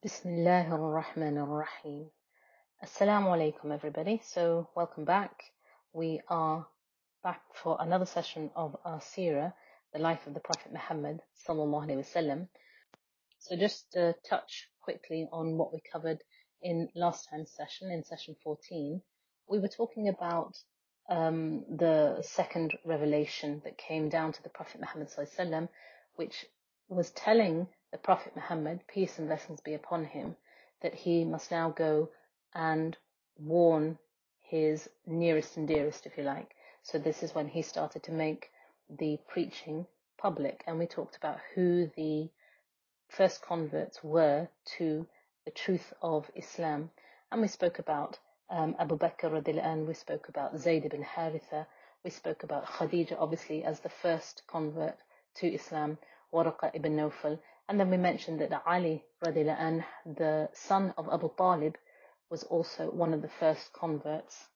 Bismillah ar-Rahman ar-Rahim. Assalamu alaikum everybody. So welcome back. We are back for another session of our seerah, the life of the Prophet Muhammad sallallahu alaihi wasallam. So just to touch quickly on what we covered in last time's session, in session 14, we were talking about um, the second revelation that came down to the Prophet Muhammad sallallahu alaihi wasallam, which was telling the Prophet Muhammad, peace and blessings be upon him, that he must now go and warn his nearest and dearest, if you like. So this is when he started to make the preaching public, and we talked about who the first converts were to the truth of Islam, and we spoke about um, Abu Bakr radiallahu we spoke about Zayd ibn Haritha, we spoke about Khadija, obviously, as the first convert to Islam, Waraqa ibn Nawfal, and then we mentioned that Ali anh, the son of Abu Talib, was also one of the first converts.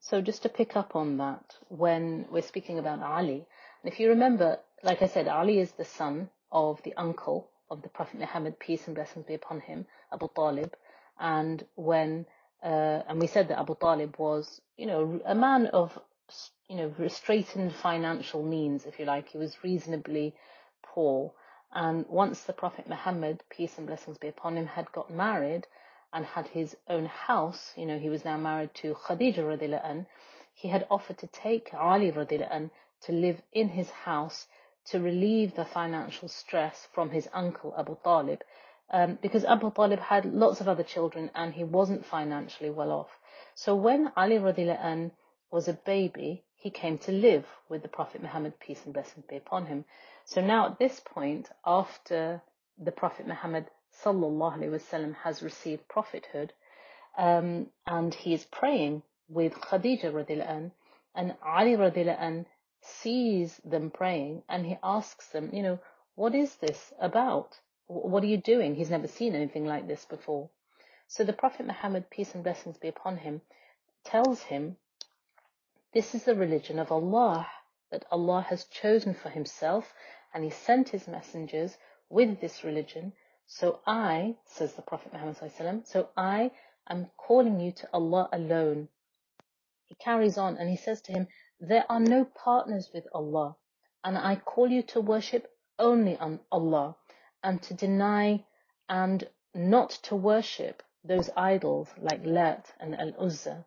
So just to pick up on that, when we're speaking about Ali, and if you remember, like I said, Ali is the son of the uncle of the Prophet Muhammad, peace and blessings be upon him, Abu Talib. And when, uh, and we said that Abu Talib was, you know, a man of, you know, straitened financial means, if you like. He was reasonably poor. And once the Prophet Muhammad, peace and blessings be upon him, had got married and had his own house, you know, he was now married to Khadija radiallahu he had offered to take Ali radiallahu to live in his house to relieve the financial stress from his uncle Abu Talib. Um, because Abu Talib had lots of other children and he wasn't financially well off. So when Ali radiallahu was a baby, he came to live with the Prophet Muhammad, peace and blessings be upon him. So now at this point, after the Prophet Muhammad wasallam has received prophethood, um, and he is praying with Khadija anh, and Ali anh sees them praying, and he asks them, you know, what is this about? What are you doing? He's never seen anything like this before. So the Prophet Muhammad, peace and blessings be upon him, tells him, this is the religion of Allah that Allah has chosen for himself and he sent his messengers with this religion. So I, says the Prophet Muhammad, so I am calling you to Allah alone. He carries on and he says to him, There are no partners with Allah, and I call you to worship only on Allah and to deny and not to worship those idols like Lat and Al Uzza.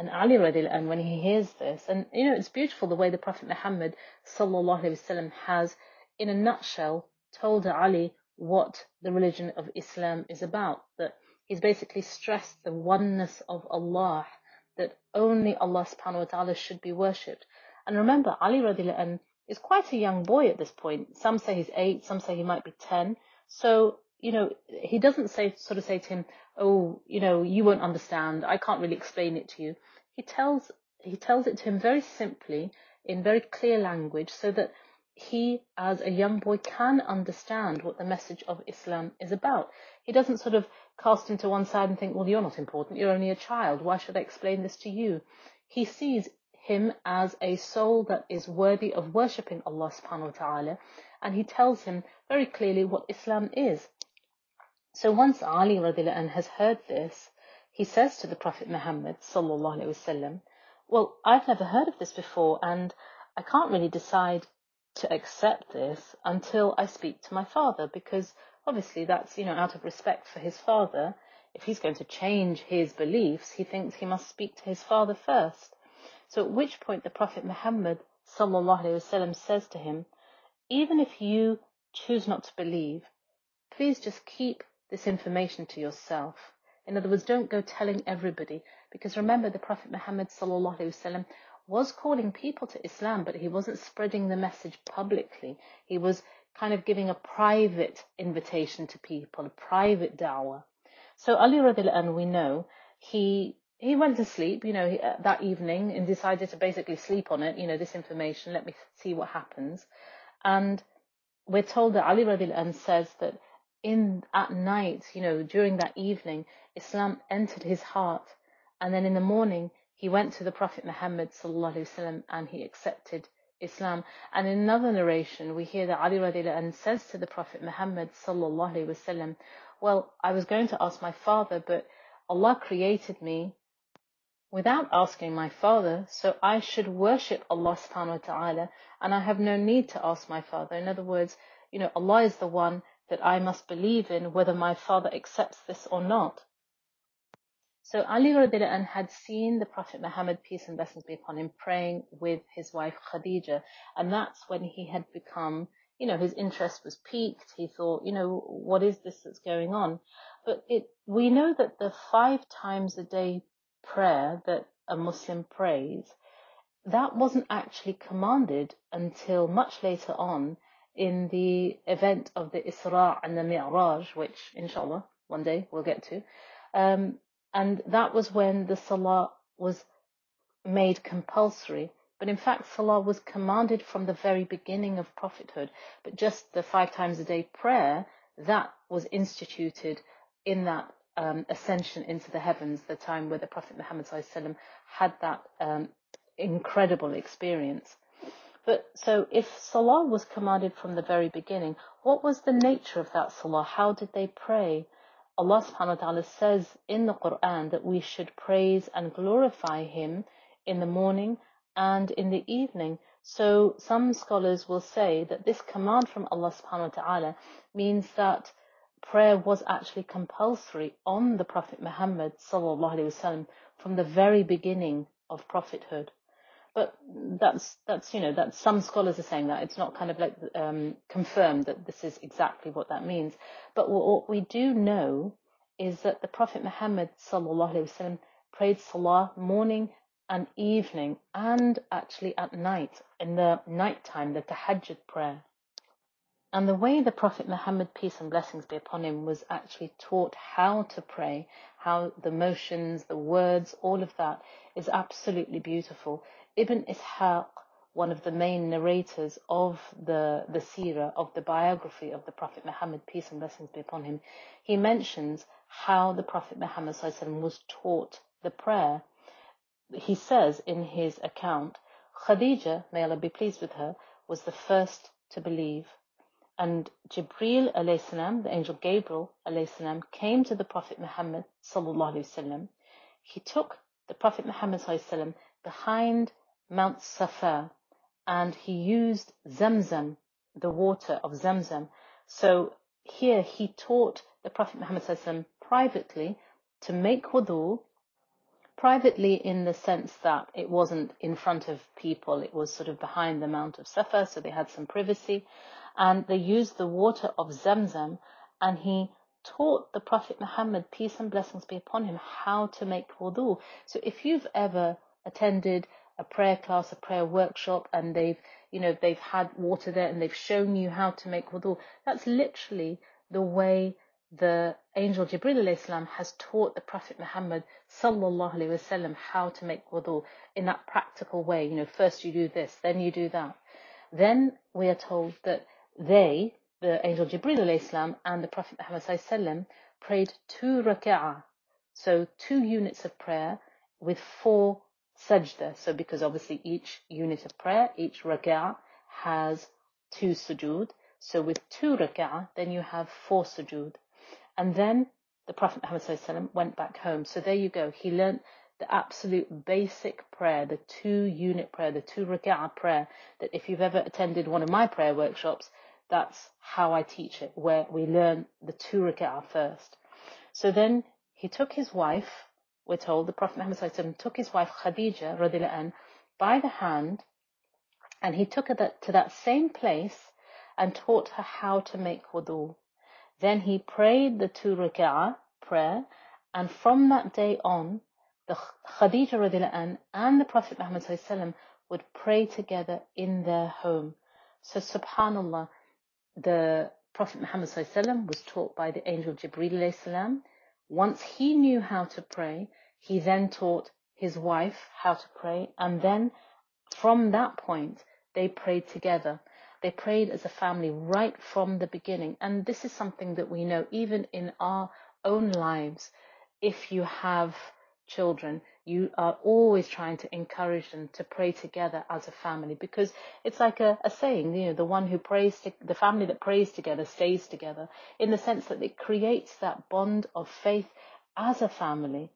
And Ali radiallahu when he hears this, and you know, it's beautiful the way the Prophet Muhammad sallallahu alaihi wasallam has, in a nutshell, told Ali what the religion of Islam is about. That he's basically stressed the oneness of Allah, that only Allah subhanahu wa ta'ala should be worshipped. And remember, Ali radiallahu is quite a young boy at this point. Some say he's eight, some say he might be ten. So, you know, he doesn't say, sort of say to him, oh, you know, you won't understand. I can't really explain it to you. He tells, he tells it to him very simply in very clear language so that he, as a young boy, can understand what the message of Islam is about. He doesn't sort of cast him to one side and think, well, you're not important. You're only a child. Why should I explain this to you? He sees him as a soul that is worthy of worshipping Allah subhanahu wa ta'ala. And he tells him very clearly what Islam is. So once Ali radiallahu has heard this, he says to the Prophet Muhammad sallallahu "Well, I've never heard of this before, and I can't really decide to accept this until I speak to my father, because obviously that's you know out of respect for his father. If he's going to change his beliefs, he thinks he must speak to his father first. So at which point the Prophet Muhammad sallallahu alaihi wasallam says to him, "Even if you choose not to believe, please just keep this information to yourself." In other words, don't go telling everybody, because remember the Prophet Muhammad sallallahu was calling people to Islam, but he wasn't spreading the message publicly. He was kind of giving a private invitation to people, a private da'wah. So Ali radiallahu we know, he he went to sleep, you know, uh, that evening and decided to basically sleep on it, you know, this information, let me see what happens. And we're told that Ali radiallahu says that in at night, you know, during that evening, Islam entered his heart, and then in the morning he went to the Prophet Muhammad wasallam and he accepted Islam. And in another narration, we hear that Ali radiallahu anh says to the Prophet Muhammad wasallam, well, I was going to ask my father, but Allah created me without asking my father, so I should worship Allah subhanahu wa ta'ala and I have no need to ask my father. In other words, you know, Allah is the one that I must believe in whether my father accepts this or not. So Ali radiallahu had seen the Prophet Muhammad, peace and blessings be upon him, praying with his wife Khadija. And that's when he had become, you know, his interest was piqued. He thought, you know, what is this that's going on? But it, we know that the five times a day prayer that a Muslim prays, that wasn't actually commanded until much later on in the event of the Isra and the Mi'raj, which inshallah one day we'll get to. Um, and that was when the salah was made compulsory. But in fact, salah was commanded from the very beginning of prophethood. But just the five times a day prayer, that was instituted in that um, ascension into the heavens, the time where the Prophet Muhammad had that um, incredible experience. But so if salah was commanded from the very beginning, what was the nature of that salah? How did they pray? Allah subhanahu wa ta'ala says in the Quran that we should praise and glorify Him in the morning and in the evening. So some scholars will say that this command from Allah subhanahu wa ta'ala means that prayer was actually compulsory on the Prophet Muhammad sallallahu alaihi wasallam from the very beginning of prophethood. But that's that's you know that some scholars are saying that it's not kind of like um, confirmed that this is exactly what that means. But what, what we do know is that the Prophet Muhammad sallallahu alaihi prayed salah morning and evening and actually at night in the night time the tahajjud prayer. And the way the Prophet Muhammad, peace and blessings be upon him, was actually taught how to pray, how the motions, the words, all of that is absolutely beautiful. Ibn Ishaq, one of the main narrators of the, the seerah, of the biography of the Prophet Muhammad, peace and blessings be upon him, he mentions how the Prophet Muhammad was taught the prayer. He says in his account, Khadija, may Allah be pleased with her, was the first to believe and Jibril alayhi the angel Gabriel alayhi came to the Prophet Muhammad sallallahu alaihi wasallam. He took the Prophet Muhammad sallallahu behind Mount Safa and he used Zamzam, the water of Zamzam. So here he taught the Prophet Muhammad privately to make wudu privately in the sense that it wasn't in front of people, it was sort of behind the Mount of Safa, so they had some privacy and they used the water of Zamzam and he taught the Prophet Muhammad, peace and blessings be upon him, how to make wudu. So if you've ever attended a prayer class, a prayer workshop, and they've, you know, they've had water there and they've shown you how to make wudu, that's literally the way the angel Jibril Islam has taught the Prophet Muhammad sallallahu alaihi wasallam how to make wudu in that practical way. You know, first you do this, then you do that. Then we are told that they, the angel Jibril Islam and the Prophet Muhammad sallallahu prayed two rak'ah, so two units of prayer with four sajda. So because obviously each unit of prayer, each rak'ah has two sujood. So with two rak'ah, then you have four sujood. And then the Prophet Muhammad went back home. So there you go. He learnt the absolute basic prayer, the two unit prayer, the two rak'ah prayer that if you've ever attended one of my prayer workshops, that's how I teach it, where we learn the two rak'ah first. So then he took his wife, we're told, the Prophet Muhammad took his wife Khadija radiallahu by the hand and he took her to that same place and taught her how to make wudu. Then he prayed the two rak'ah prayer and from that day on, the Khadija radiallahu and the Prophet Muhammad would pray together in their home. So subhanallah, the Prophet Muhammad was taught by the angel salam. Once he knew how to pray, he then taught his wife how to pray, and then from that point, they prayed together. They prayed as a family right from the beginning. And this is something that we know even in our own lives. If you have children, you are always trying to encourage them to pray together as a family because it's like a, a saying, you know, the one who prays, to, the family that prays together stays together in the sense that it creates that bond of faith as a family.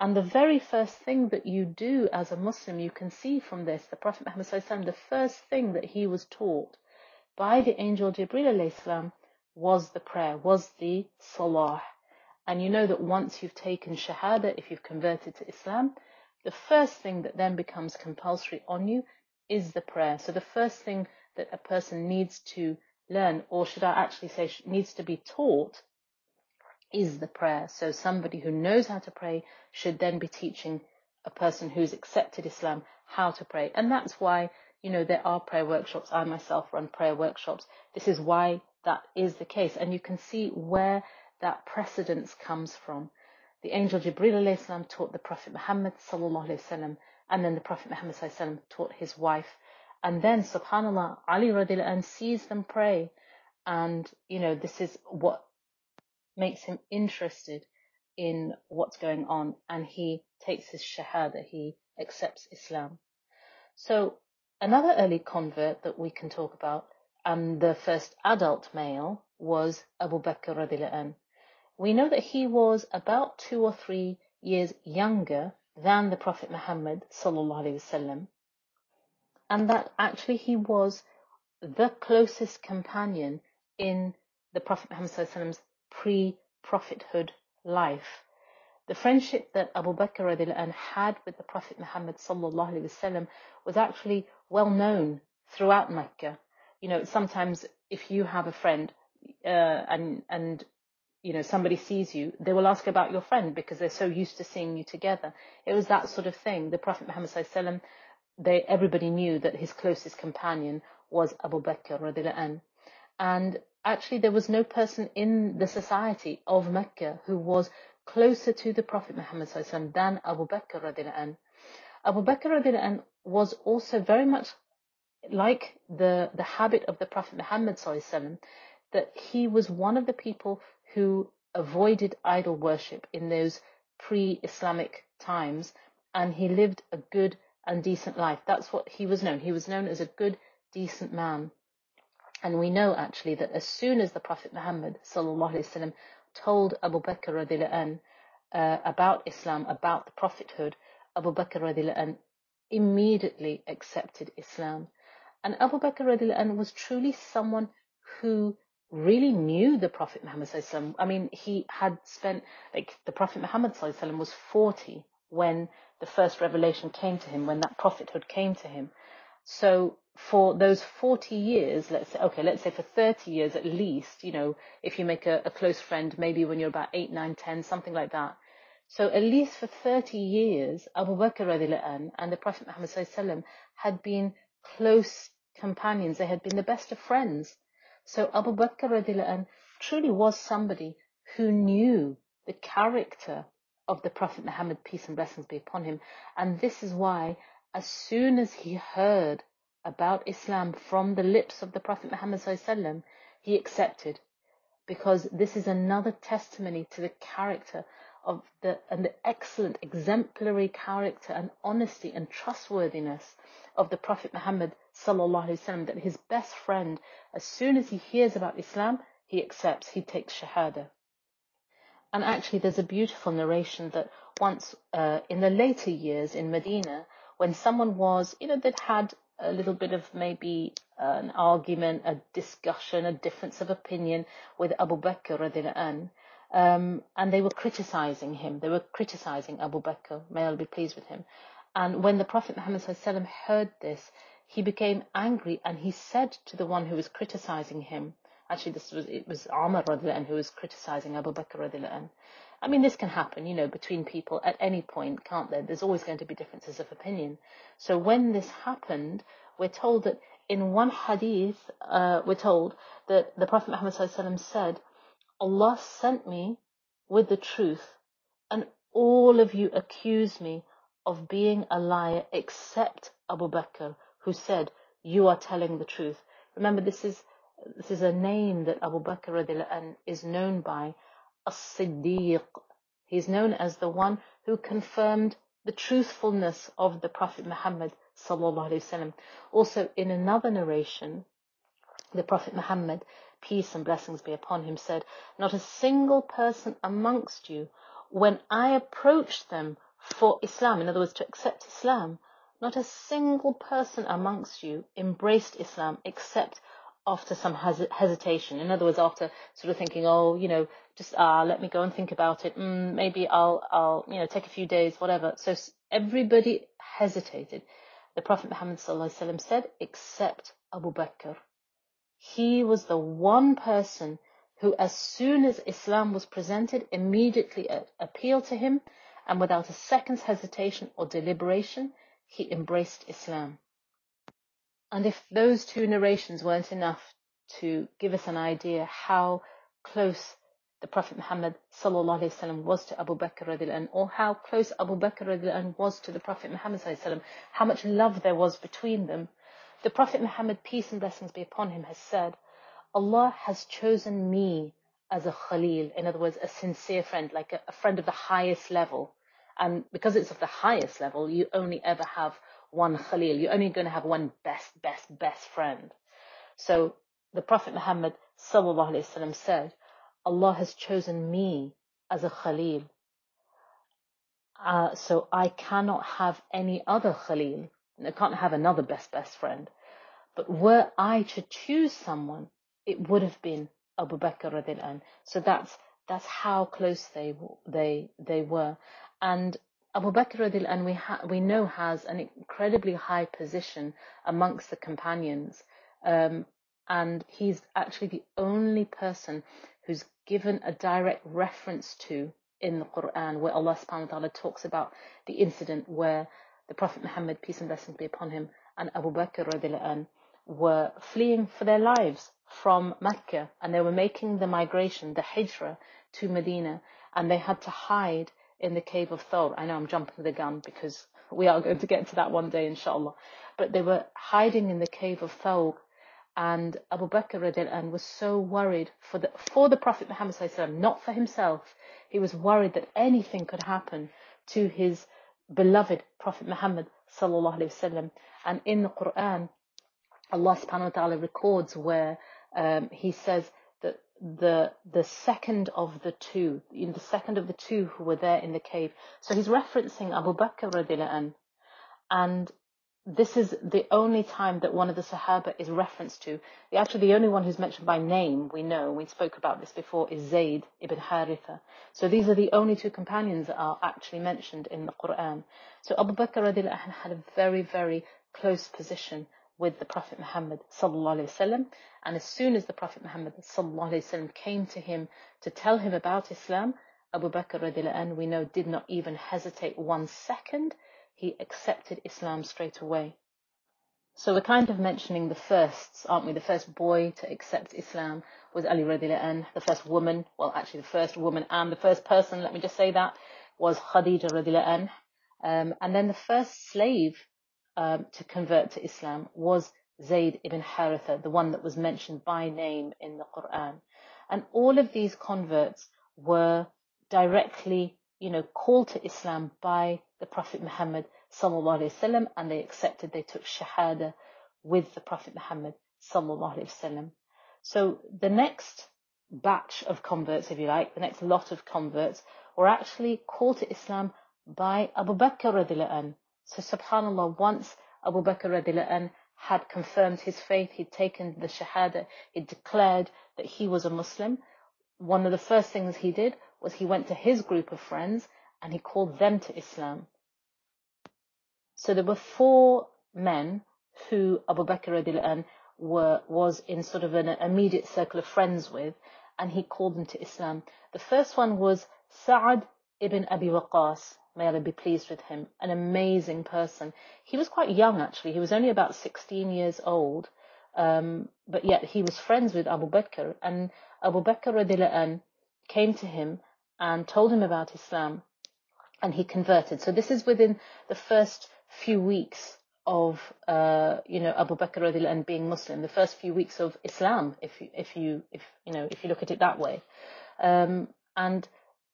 And the very first thing that you do as a Muslim, you can see from this, the Prophet Muhammad the first thing that he was taught by the angel Jibril was the prayer, was the salah. And you know that once you've taken Shahada, if you've converted to Islam, the first thing that then becomes compulsory on you is the prayer. So the first thing that a person needs to learn, or should I actually say needs to be taught, is the prayer. So somebody who knows how to pray should then be teaching a person who's accepted Islam how to pray. And that's why, you know, there are prayer workshops. I myself run prayer workshops. This is why that is the case. And you can see where that precedence comes from. The angel Jibril salam taught the Prophet Muhammad sallallahu and then the Prophet Muhammad taught his wife. And then, subhanAllah, Ali radiallahu sees them pray. And, you know, this is what makes him interested in what's going on. And he takes his shahada, he accepts Islam. So another early convert that we can talk about, and the first adult male, was Abu Bakr radiallahu we know that he was about two or three years younger than the Prophet Muhammad wasallam, and that actually he was the closest companion in the Prophet Muhammad's pre-prophethood life. The friendship that Abu Bakr had with the Prophet Muhammad wasallam was actually well known throughout Mecca. You know, sometimes if you have a friend uh, and and you know somebody sees you they will ask about your friend because they're so used to seeing you together. It was that sort of thing. The prophet muhammad sallam they everybody knew that his closest companion was abu bakr radiallahu and actually there was no person in the society of mecca who was closer to the prophet muhammad sallam than abu bakr radiallahu abu bakr radiallahu was also very much like the the habit of the prophet muhammad sallam that he was one of the people who avoided idol worship in those pre-Islamic times and he lived a good and decent life. That's what he was known. He was known as a good, decent man. And we know actually that as soon as the Prophet Muhammad وسلم, told Abu Bakr an, uh, about Islam, about the prophethood, Abu Bakr an, immediately accepted Islam. And Abu Bakr an, was truly someone who really knew the Prophet Muhammad I mean, he had spent, like, the Prophet Muhammad was 40 when the first revelation came to him, when that prophethood came to him. So for those 40 years, let's say, okay, let's say for 30 years at least, you know, if you make a, a close friend, maybe when you're about 8, 9, 10, something like that. So at least for 30 years, Abu Bakr and the Prophet Muhammad had been close companions. They had been the best of friends. So Abu Bakr truly was somebody who knew the character of the Prophet Muhammad, peace and blessings be upon him. And this is why, as soon as he heard about Islam from the lips of the Prophet Muhammad, he accepted. Because this is another testimony to the character of the and the excellent exemplary character and honesty and trustworthiness of the Prophet Muhammad sallallahu alaihi wasallam that his best friend as soon as he hears about Islam he accepts he takes shahada. And actually there's a beautiful narration that once uh, in the later years in Medina when someone was you know that had a little bit of maybe an argument a discussion a difference of opinion with Abu Bakr radiallahu um, and they were criticizing him. They were criticizing Abu Bakr. May Allah be pleased with him. And when the Prophet Muhammad heard this, he became angry and he said to the one who was criticizing him, actually this was it was Umar who was criticizing Abu Bakr I mean this can happen, you know, between people at any point, can't there? There's always going to be differences of opinion. So when this happened, we're told that in one hadith, uh, we're told that the Prophet Muhammad said, Allah sent me with the truth, and all of you accuse me of being a liar except Abu Bakr, who said, You are telling the truth. Remember, this is this is a name that Abu Bakr is known by, As-Siddiq, He's known as the one who confirmed the truthfulness of the Prophet Muhammad sallallahu. Also, in another narration, the Prophet Muhammad, peace and blessings be upon him, said, "Not a single person amongst you, when I approached them for Islam, in other words, to accept Islam, not a single person amongst you embraced Islam except after some hes- hesitation. In other words, after sort of thinking, oh, you know, just ah, let me go and think about it. Mm, maybe I'll, I'll, you know, take a few days, whatever. So everybody hesitated. The Prophet Muhammad said, except Abu Bakr. He was the one person who, as soon as Islam was presented, immediately appealed to him, and without a second's hesitation or deliberation, he embraced Islam. And if those two narrations weren't enough to give us an idea how close the Prophet Muhammad وسلم, was to Abu Bakr anh, or how close Abu Bakr anh, was to the Prophet Muhammad وسلم, how much love there was between them, the Prophet Muhammad, peace and blessings be upon him, has said, Allah has chosen me as a Khalil, in other words, a sincere friend, like a, a friend of the highest level. And because it's of the highest level, you only ever have one Khalil. You're only going to have one best, best, best friend. So the Prophet Muhammad وسلم, said, Allah has chosen me as a Khalil. Uh, so I cannot have any other Khalil. I can't have another best, best friend. But were I to choose someone, it would have been Abu Bakr radiallahu So that's, that's how close they, they, they were. And Abu Bakr and we, ha- we know has an incredibly high position amongst the companions. Um, and he's actually the only person who's given a direct reference to in the Quran where Allah subhanahu wa ta'ala talks about the incident where the Prophet Muhammad, peace and blessings be upon him, and Abu Bakr an, were fleeing for their lives from Mecca and they were making the migration, the hijrah to Medina, and they had to hide in the cave of Thawr. I know I'm jumping the gun because we are going to get to that one day, inshallah. But they were hiding in the cave of Thawr, and Abu Bakr and was so worried for the for the Prophet Muhammad not for himself. He was worried that anything could happen to his beloved Prophet Muhammad sallallahu alaihi wasallam. And in the Quran, Allah subhanahu wa ta'ala records where um, He says that the the second of the two, in the second of the two who were there in the cave. So he's referencing Abu Bakr radiallahu and this is the only time that one of the Sahaba is referenced to. Actually, the only one who's mentioned by name, we know, we spoke about this before, is Zayd ibn Haritha. So these are the only two companions that are actually mentioned in the Quran. So Abu Bakr radiallahu had a very, very close position with the Prophet Muhammad sallallahu And as soon as the Prophet Muhammad sallallahu came to him to tell him about Islam, Abu Bakr radiallahu we know did not even hesitate one second. He accepted Islam straight away. So we're kind of mentioning the firsts, aren't we? The first boy to accept Islam was Ali radiallahu The first woman, well actually the first woman and the first person, let me just say that, was Khadija radiallahu um, and then the first slave um, to convert to Islam was Zayd ibn Haritha, the one that was mentioned by name in the Quran. And all of these converts were directly, you know, called to Islam by the Prophet Muhammad wasallam, and they accepted. They took shahada with the Prophet Muhammad wasallam. So the next batch of converts, if you like, the next lot of converts were actually called to Islam by Abu Bakr radiallahu so subhanAllah, once Abu Bakr radiallahu had confirmed his faith, he'd taken the Shahada, he'd declared that he was a Muslim, one of the first things he did was he went to his group of friends and he called them to Islam. So there were four men who Abu Bakr radiallahu were, was in sort of an immediate circle of friends with, and he called them to Islam. The first one was Sa'ad ibn Abi Waqas. May Allah be pleased with him. An amazing person. He was quite young actually. He was only about 16 years old. Um, but yet he was friends with Abu Bakr and Abu Bakr an, came to him and told him about Islam and he converted. So this is within the first few weeks of uh, you know Abu Bakr an being Muslim, the first few weeks of Islam, if you, if you if you know if you look at it that way. Um, and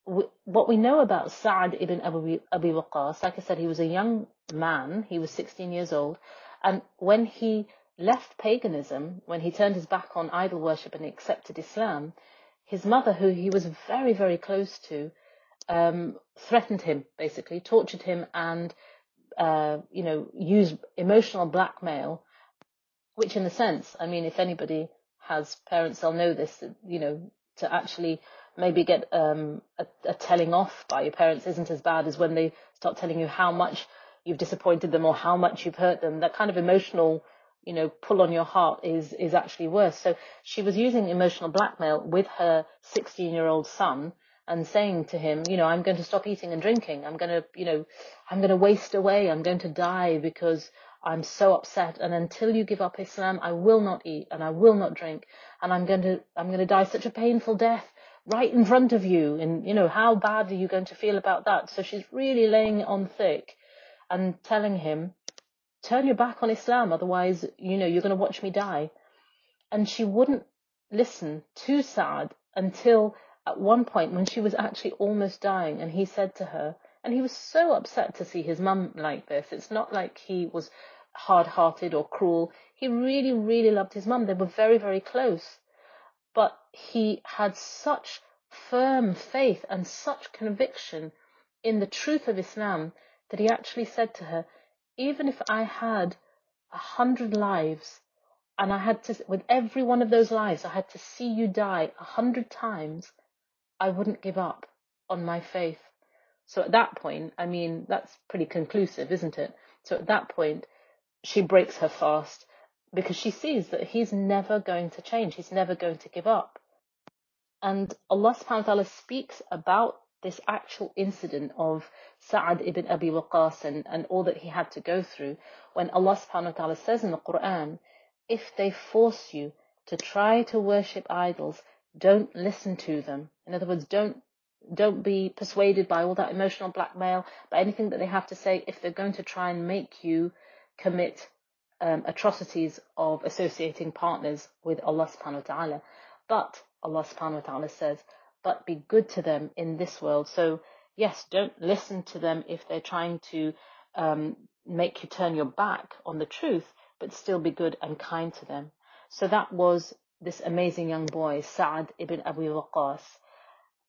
what we know about Sa'ad ibn Abu Abi Waqqas, like I said, he was a young man, he was 16 years old, and when he left paganism, when he turned his back on idol worship and accepted Islam, his mother, who he was very, very close to, um, threatened him, basically, tortured him, and uh, you know, use emotional blackmail. Which, in a sense, I mean, if anybody has parents, they'll know this. You know, to actually maybe get um, a, a telling off by your parents isn't as bad as when they start telling you how much you've disappointed them or how much you've hurt them. That kind of emotional you know, pull on your heart is, is actually worse. So she was using emotional blackmail with her 16 year old son and saying to him, you know, I'm going to stop eating and drinking. I'm going to, you know, I'm going to waste away. I'm going to die because I'm so upset. And until you give up Islam, I will not eat and I will not drink. And I'm going to, I'm going to die such a painful death right in front of you. And, you know, how bad are you going to feel about that? So she's really laying it on thick and telling him, turn your back on Islam, otherwise, you know, you're going to watch me die. And she wouldn't listen to Saad until at one point when she was actually almost dying and he said to her, and he was so upset to see his mum like this. It's not like he was hard hearted or cruel. He really, really loved his mum. They were very, very close. But he had such firm faith and such conviction in the truth of Islam that he actually said to her, even if I had a hundred lives and I had to, with every one of those lives, I had to see you die a hundred times, I wouldn't give up on my faith. So at that point, I mean, that's pretty conclusive, isn't it? So at that point, she breaks her fast because she sees that he's never going to change. He's never going to give up. And Allah subhanahu wa ta'ala speaks about this actual incident of Sa'ad ibn Abi Waqqas and, and all that he had to go through when Allah subhanahu wa ta'ala says in the Quran, if they force you to try to worship idols, don't listen to them. In other words, don't don't be persuaded by all that emotional blackmail, by anything that they have to say if they're going to try and make you commit um, atrocities of associating partners with Allah subhanahu wa ta'ala. But Allah subhanahu wa ta'ala says, but be good to them in this world. So, yes, don't listen to them if they're trying to um, make you turn your back on the truth, but still be good and kind to them. So that was this amazing young boy, Sa'ad ibn Abu Waqqas.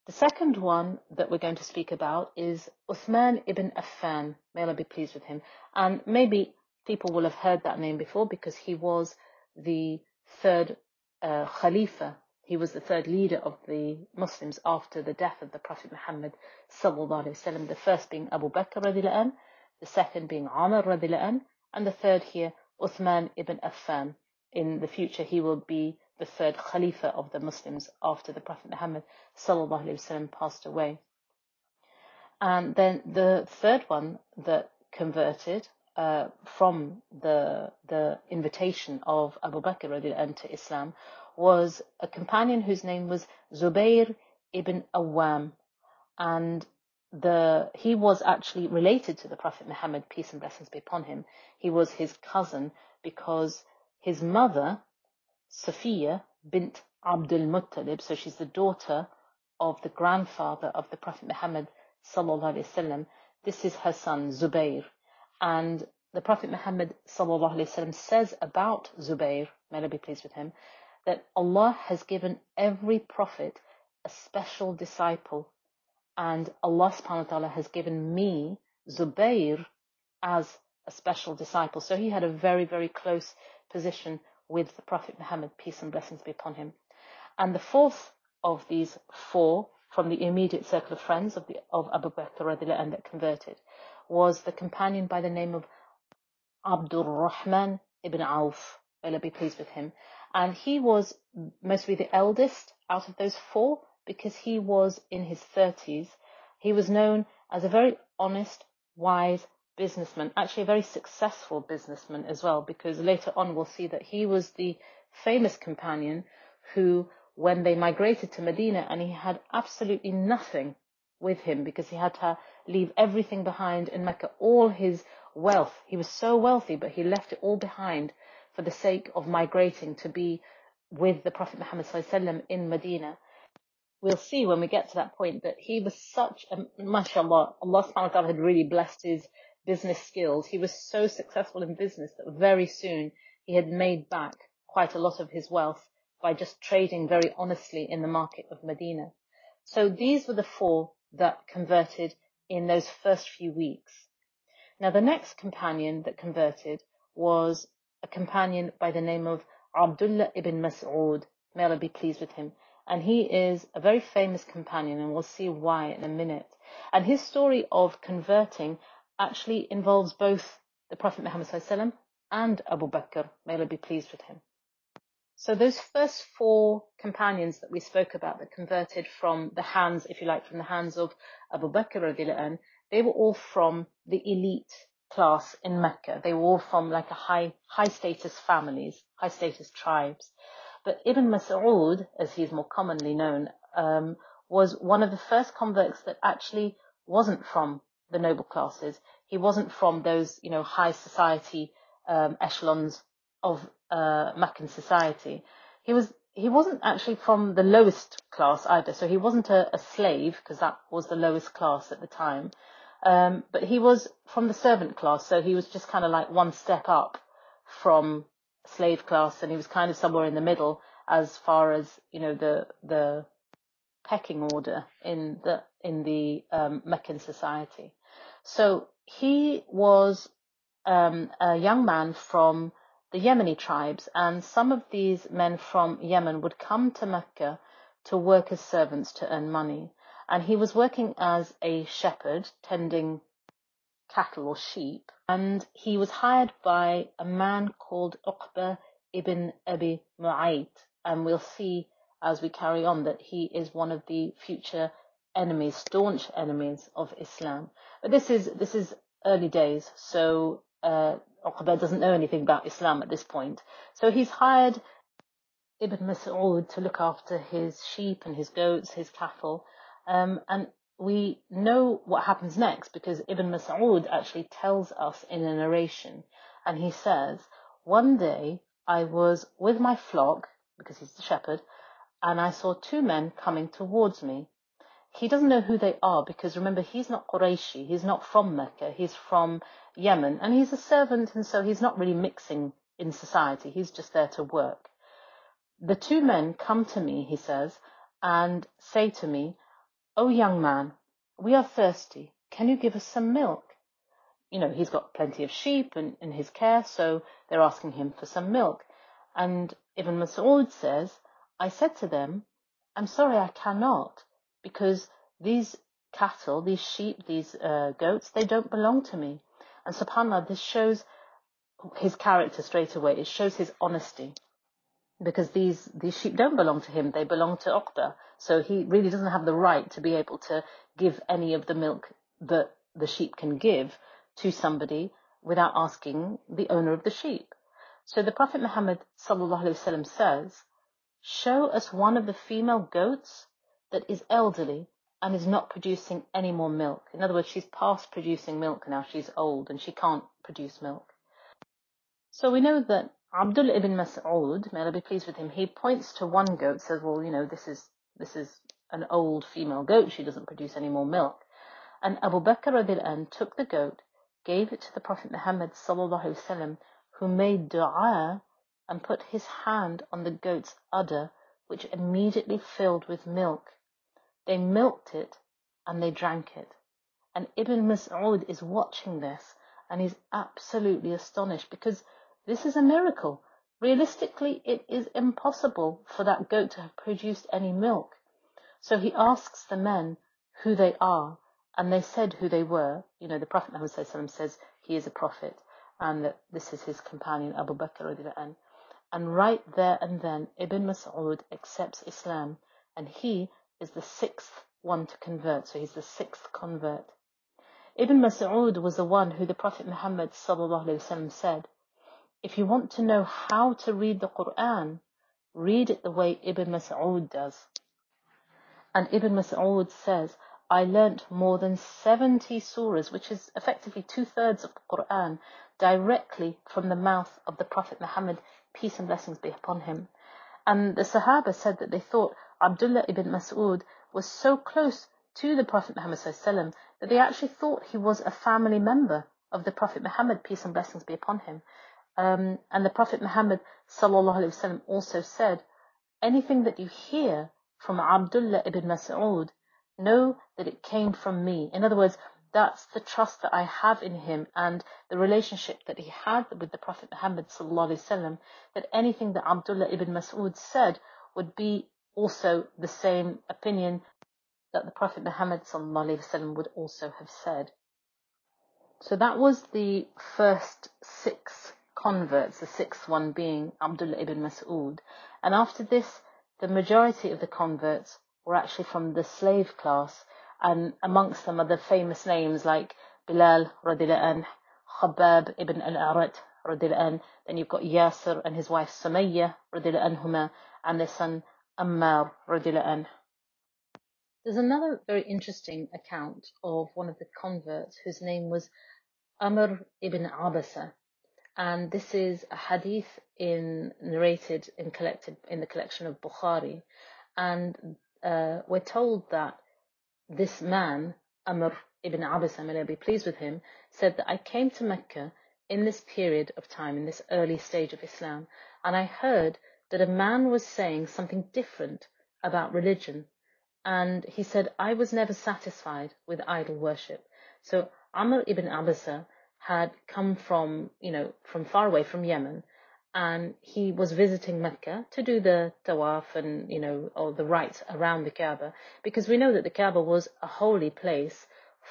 The second one that we're going to speak about is Uthman ibn Affan. May Allah be pleased with him. And maybe people will have heard that name before because he was the third uh, Khalifa he was the third leader of the Muslims after the death of the Prophet Muhammad sallallahu alaihi wasallam. The first being Abu Bakr radiallahu the second being Umar radiallahu and the third here Uthman ibn Affan. In the future, he will be the third Khalifa of the Muslims after the Prophet Muhammad wasallam passed away. And then the third one that converted uh, from the the invitation of Abu Bakr to Islam was a companion whose name was Zubair ibn Awam, and the he was actually related to the Prophet Muhammad, peace and blessings be upon him. He was his cousin because his mother, Safiya bint Abdul Muttalib, so she's the daughter of the grandfather of the Prophet Muhammad sallallahu alaihi wasallam. This is her son Zubair, and the Prophet Muhammad sallallahu alaihi wasallam says about Zubair, may Allah be pleased with him, that Allah has given every prophet a special disciple and Allah subhanahu wa ta'ala has given me, Zubair, as a special disciple. So he had a very, very close position with the Prophet Muhammad, peace and blessings be upon him. And the fourth of these four from the immediate circle of friends of, the, of Abu Bakr and that converted was the companion by the name of Abdul Rahman ibn Auf. Allah be pleased with him. And he was mostly the eldest out of those four because he was in his 30s. He was known as a very honest, wise businessman, actually a very successful businessman as well, because later on we'll see that he was the famous companion who, when they migrated to Medina and he had absolutely nothing with him because he had to leave everything behind in Mecca, all his wealth. He was so wealthy, but he left it all behind for the sake of migrating to be with the Prophet Muhammad in Medina. we'll see when we get to that point that he was such a, mashallah, Allah subhanahu wa ta'ala had really blessed his business skills. He was so successful in business that very soon he had made back quite a lot of his wealth by just trading very honestly in the market of Medina. So these were the four that converted in those first few weeks. Now the next companion that converted was a companion by the name of Abdullah ibn Mas'ud. May Allah be pleased with him. And he is a very famous companion and we'll see why in a minute. And his story of converting actually involves both the Prophet Muhammad and Abu Bakr. May Allah be pleased with him. So those first four companions that we spoke about that converted from the hands, if you like, from the hands of Abu Bakr they were all from the elite class in Mecca. They were all from like a high, high status families, high status tribes. But Ibn Mas'ud, as he's more commonly known, um, was one of the first converts that actually wasn't from the noble classes. He wasn't from those, you know, high society um, echelons of uh, Meccan society. He was he wasn't actually from the lowest class either. So he wasn't a, a slave because that was the lowest class at the time. Um, but he was from the servant class, so he was just kind of like one step up from slave class, and he was kind of somewhere in the middle as far as you know the the pecking order in the in the um, Meccan society. So he was um, a young man from the Yemeni tribes, and some of these men from Yemen would come to Mecca to work as servants to earn money. And he was working as a shepherd, tending cattle or sheep, and he was hired by a man called Uqba ibn Abi Mu'ayt. And we'll see as we carry on that he is one of the future enemies, staunch enemies of Islam. But this is this is early days, so uh, Uqba doesn't know anything about Islam at this point. So he's hired Ibn Mas'ud to look after his sheep and his goats, his cattle. Um, and we know what happens next because Ibn Mas'ud actually tells us in a narration. And he says, One day I was with my flock, because he's the shepherd, and I saw two men coming towards me. He doesn't know who they are because remember, he's not Qurayshi, he's not from Mecca, he's from Yemen, and he's a servant, and so he's not really mixing in society, he's just there to work. The two men come to me, he says, and say to me, O young man, we are thirsty, can you give us some milk? You know, he's got plenty of sheep in, in his care, so they're asking him for some milk. And Ibn Mas'ud says, I said to them, I'm sorry I cannot, because these cattle, these sheep, these uh, goats, they don't belong to me. And subhanAllah, this shows his character straight away. It shows his honesty. Because these, these sheep don't belong to him, they belong to Uqba. So he really doesn't have the right to be able to give any of the milk that the sheep can give to somebody without asking the owner of the sheep. So the Prophet Muhammad Wasallam says, Show us one of the female goats that is elderly and is not producing any more milk. In other words, she's past producing milk now. She's old and she can't produce milk. So we know that Abdul ibn Mas'ud, may Allah be pleased with him, he points to one goat, says, well, you know, this is, this is an old female goat. She doesn't produce any more milk. And Abu Bakr an took the goat, gave it to the Prophet Muhammad sallallahu alaihi wasallam, who made dua and put his hand on the goat's udder, which immediately filled with milk. They milked it and they drank it. And Ibn Mas'ud is watching this and he's absolutely astonished because this is a miracle. Realistically, it is impossible for that goat to have produced any milk. So he asks the men who they are, and they said who they were. You know, the Prophet Muhammad says he is a prophet, and that this is his companion Abu Bakr. And right there and then, Ibn Mas'ud accepts Islam, and he is the sixth one to convert, so he's the sixth convert. Ibn Mas'ud was the one who the Prophet Muhammad said, if you want to know how to read the Quran, read it the way Ibn Mas'ud does. And Ibn Mas'ud says, I learnt more than 70 surahs, which is effectively two thirds of the Quran, directly from the mouth of the Prophet Muhammad, peace and blessings be upon him. And the Sahaba said that they thought, Abdullah ibn Mas'ud was so close to the Prophet Muhammad that they actually thought he was a family member of the Prophet Muhammad, peace and blessings be upon him. Um, and the Prophet Muhammad also said, Anything that you hear from Abdullah ibn Mas'ud, know that it came from me. In other words, that's the trust that I have in him and the relationship that he had with the Prophet Muhammad that anything that Abdullah ibn Mas'ud said would be also the same opinion that the Prophet Muhammad وسلم, would also have said. So that was the first six converts, the sixth one being Abdullah ibn Mas'ud. And after this, the majority of the converts were actually from the slave class, and amongst them are the famous names like Bilal radiallahu anh, Khabbab ibn al-Arat radiallahu anh, then you've got Yasir and his wife Sumayya radiallahu anhuma, and their son Ammar. There's another very interesting account of one of the converts whose name was Amr ibn Abasa. And this is a hadith in narrated and collected in the collection of Bukhari. And uh, we're told that this man, Amr ibn Abasa, may I be pleased with him, said that I came to Mecca in this period of time, in this early stage of Islam, and I heard that a man was saying something different about religion. And he said, I was never satisfied with idol worship. So Amr ibn Abasa had come from, you know, from far away from Yemen, and he was visiting Mecca to do the tawaf and, you know, or the rites around the Kaaba, because we know that the Kaaba was a holy place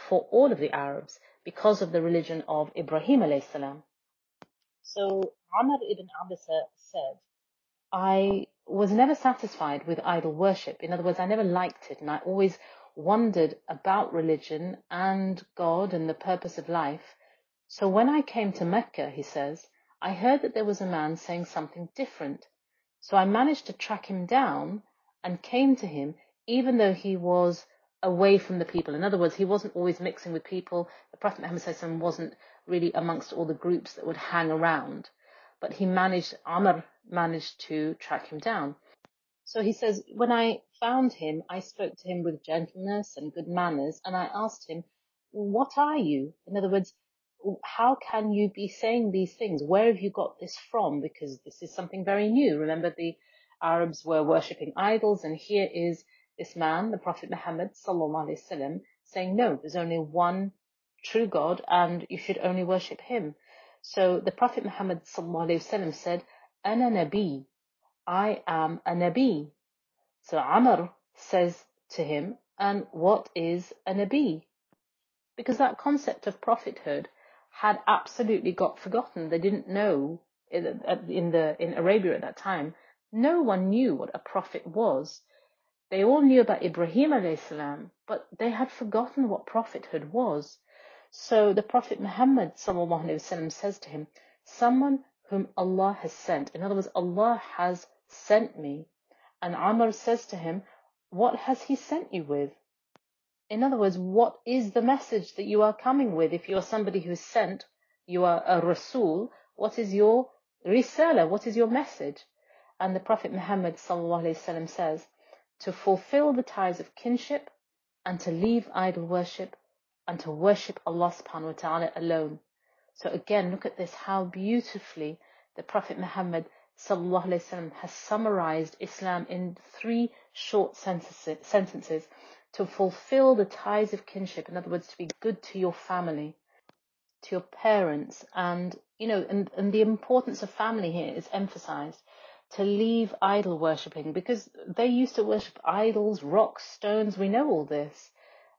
for all of the Arabs because of the religion of Ibrahim alayhi salam. So Amr ibn Abasa said, I was never satisfied with idol worship. In other words, I never liked it, and I always wondered about religion and God and the purpose of life so when I came to Mecca, he says, I heard that there was a man saying something different. So I managed to track him down and came to him, even though he was away from the people. In other words, he wasn't always mixing with people. The Prophet Muhammad wasn't really amongst all the groups that would hang around but he managed, Amr managed to track him down. So he says, when I found him, I spoke to him with gentleness and good manners, and I asked him, what are you? In other words, how can you be saying these things? Where have you got this from? Because this is something very new. Remember, the Arabs were worshipping idols, and here is this man, the Prophet Muhammad sallallahu alaihi wasallam, saying, "No, there's only one true God, and you should only worship Him." So the Prophet Muhammad ﷺ said, Ana Nabi, I am a Nabi. So Amr says to him, and what is a Nabi? Because that concept of prophethood had absolutely got forgotten. They didn't know in the in Arabia at that time. No one knew what a prophet was. They all knew about Ibrahim alayhi salam, but they had forgotten what prophethood was. So the Prophet Muhammad وسلم, says to him, Someone whom Allah has sent. In other words, Allah has sent me. And Amr says to him, What has he sent you with? In other words, what is the message that you are coming with? If you are somebody who is sent, you are a Rasul, what is your risala? What is your message? And the Prophet Muhammad وسلم, says, to fulfill the ties of kinship and to leave idol worship and to worship Allah subhanahu wa ta'ala alone. So again, look at this, how beautifully the Prophet Muhammad sallallahu wasallam has summarized Islam in three short sentences to fulfill the ties of kinship. In other words, to be good to your family, to your parents, and you know, and, and the importance of family here is emphasized. To leave idol worshipping because they used to worship idols, rocks, stones. We know all this,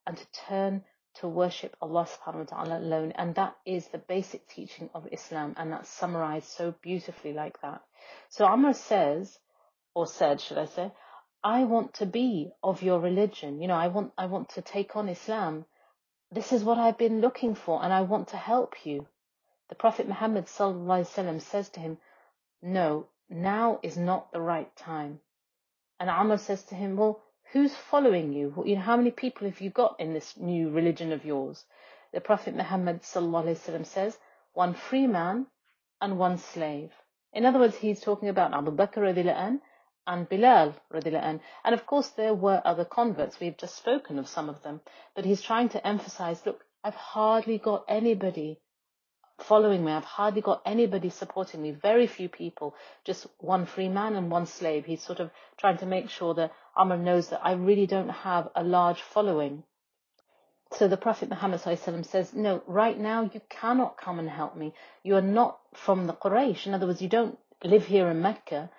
and to turn to worship Allah subhanahu wa ta'ala alone. And that is the basic teaching of Islam, and that's summarized so beautifully like that. So Amr says, or said, should I say, I want to be of your religion. You know, I want, I want to take on Islam. This is what I've been looking for and I want to help you. The Prophet Muhammad says to him, no, now is not the right time. And Amr says to him, well, who's following you? You know, how many people have you got in this new religion of yours? The Prophet Muhammad says, one free man and one slave. In other words, he's talking about Abu Bakr and Bilal and of course there were other converts. We've just spoken of some of them, but he's trying to emphasize, look, I've hardly got anybody following me. I've hardly got anybody supporting me. Very few people, just one free man and one slave. He's sort of trying to make sure that Amr knows that I really don't have a large following. So the Prophet Muhammad says, No, right now you cannot come and help me. You are not from the Quraysh. In other words, you don't live here in Mecca,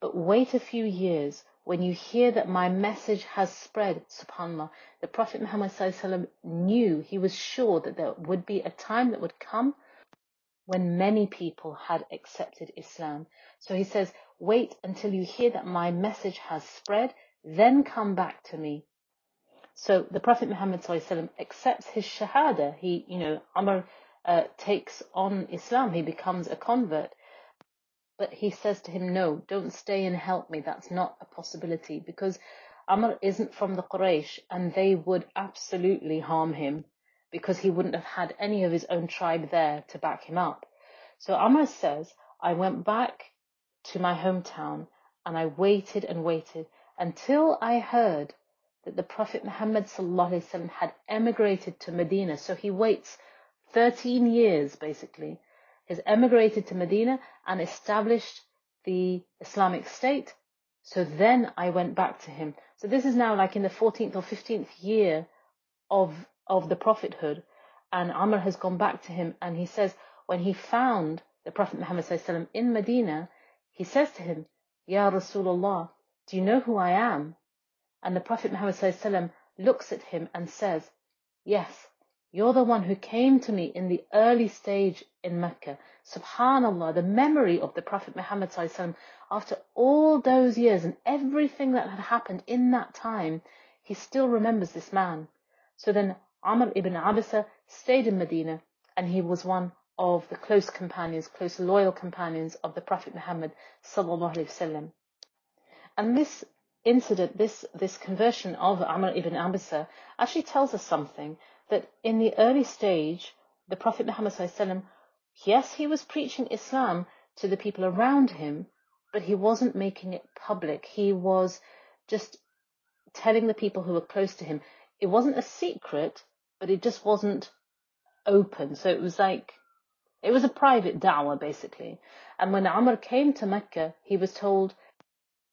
but wait a few years when you hear that my message has spread, subhanAllah. The Prophet Muhammad knew, he was sure that there would be a time that would come when many people had accepted Islam. So he says, wait until you hear that my message has spread, then come back to me. So the Prophet Muhammad accepts his shahada. He, you know, Amr uh, takes on Islam. He becomes a convert. But he says to him, no, don't stay and help me. That's not a possibility because Amr isn't from the Quraysh and they would absolutely harm him because he wouldn't have had any of his own tribe there to back him up. So Amr says, I went back to my hometown and I waited and waited until I heard that the Prophet Muhammad had emigrated to Medina. So he waits 13 years basically. He's emigrated to Medina and established the Islamic State. So then I went back to him. So this is now like in the 14th or 15th year of of the prophethood. And Amr has gone back to him and he says, when he found the Prophet Muhammad in Medina, he says to him, Ya Rasulullah, do you know who I am? And the Prophet Muhammad looks at him and says, Yes, you're the one who came to me in the early stage in Mecca. Subhanallah, the memory of the Prophet Muhammad after all those years and everything that had happened in that time, he still remembers this man. So then Amr ibn Abasa stayed in Medina and he was one of the close companions, close loyal companions of the Prophet Muhammad sallallahu alaihi wasallam. And this incident, this this conversion of Amr ibn Abasa actually tells us something that in the early stage, the Prophet Muhammad yes, he was preaching Islam to the people around him, but he wasn't making it public. He was just telling the people who were close to him. It wasn't a secret, but it just wasn't open. So it was like, it was a private da'wah basically. And when Amr came to Mecca, he was told,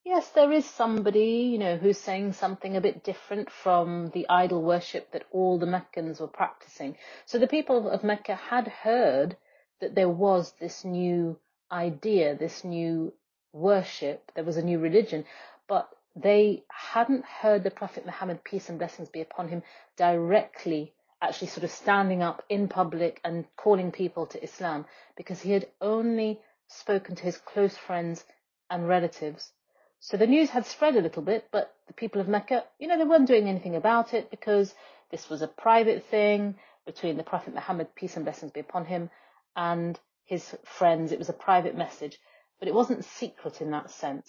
yes, there is somebody, you know, who's saying something a bit different from the idol worship that all the Meccans were practicing. So the people of Mecca had heard that there was this new idea, this new worship, there was a new religion, but they hadn't heard the Prophet Muhammad, peace and blessings be upon him, directly actually sort of standing up in public and calling people to Islam because he had only spoken to his close friends and relatives. So the news had spread a little bit, but the people of Mecca, you know, they weren't doing anything about it because this was a private thing between the Prophet Muhammad, peace and blessings be upon him, and his friends. It was a private message, but it wasn't secret in that sense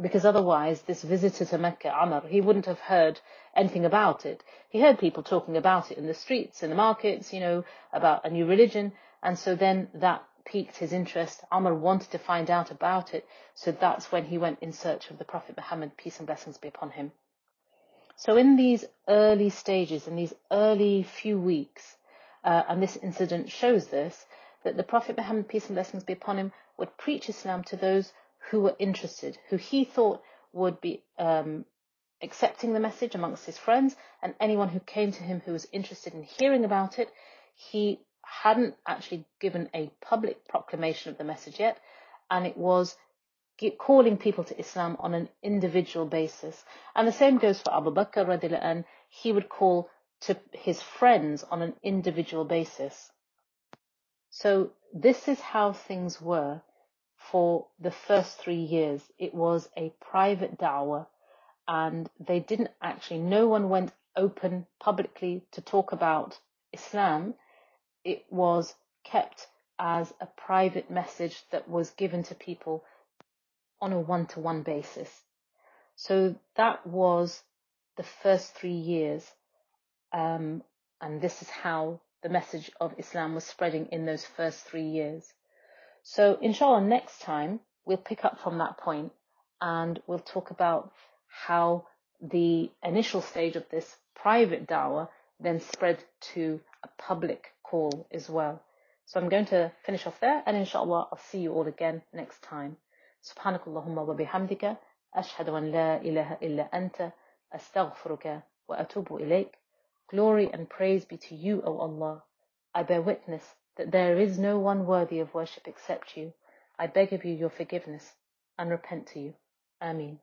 because otherwise this visitor to Mecca, Amr, he wouldn't have heard anything about it. He heard people talking about it in the streets, in the markets, you know, about a new religion, and so then that piqued his interest. Amr wanted to find out about it, so that's when he went in search of the Prophet Muhammad, peace and blessings be upon him. So in these early stages, in these early few weeks, uh, and this incident shows this, that the Prophet Muhammad, peace and blessings be upon him, would preach Islam to those who were interested, who he thought would be um, accepting the message amongst his friends, and anyone who came to him who was interested in hearing about it. He hadn't actually given a public proclamation of the message yet, and it was calling people to Islam on an individual basis. And the same goes for Abu Bakr radiallahu He would call to his friends on an individual basis. So this is how things were for the first three years. It was a private da'wah and they didn't actually, no one went open publicly to talk about Islam. It was kept as a private message that was given to people on a one to one basis. So that was the first three years. Um, and this is how the message of Islam was spreading in those first three years. So inshallah next time we'll pick up from that point and we'll talk about how the initial stage of this private da'wah then spread to a public call as well. So I'm going to finish off there and inshallah I'll see you all again next time. Subhanakallahumma wa bihamdika. Ashhadu an la ilaha illa anta. Astaghfiruka wa atubu ilayk. Glory and praise be to you, O Allah. I bear witness that there is no one worthy of worship except you. I beg of you your forgiveness and repent to you. Ameen.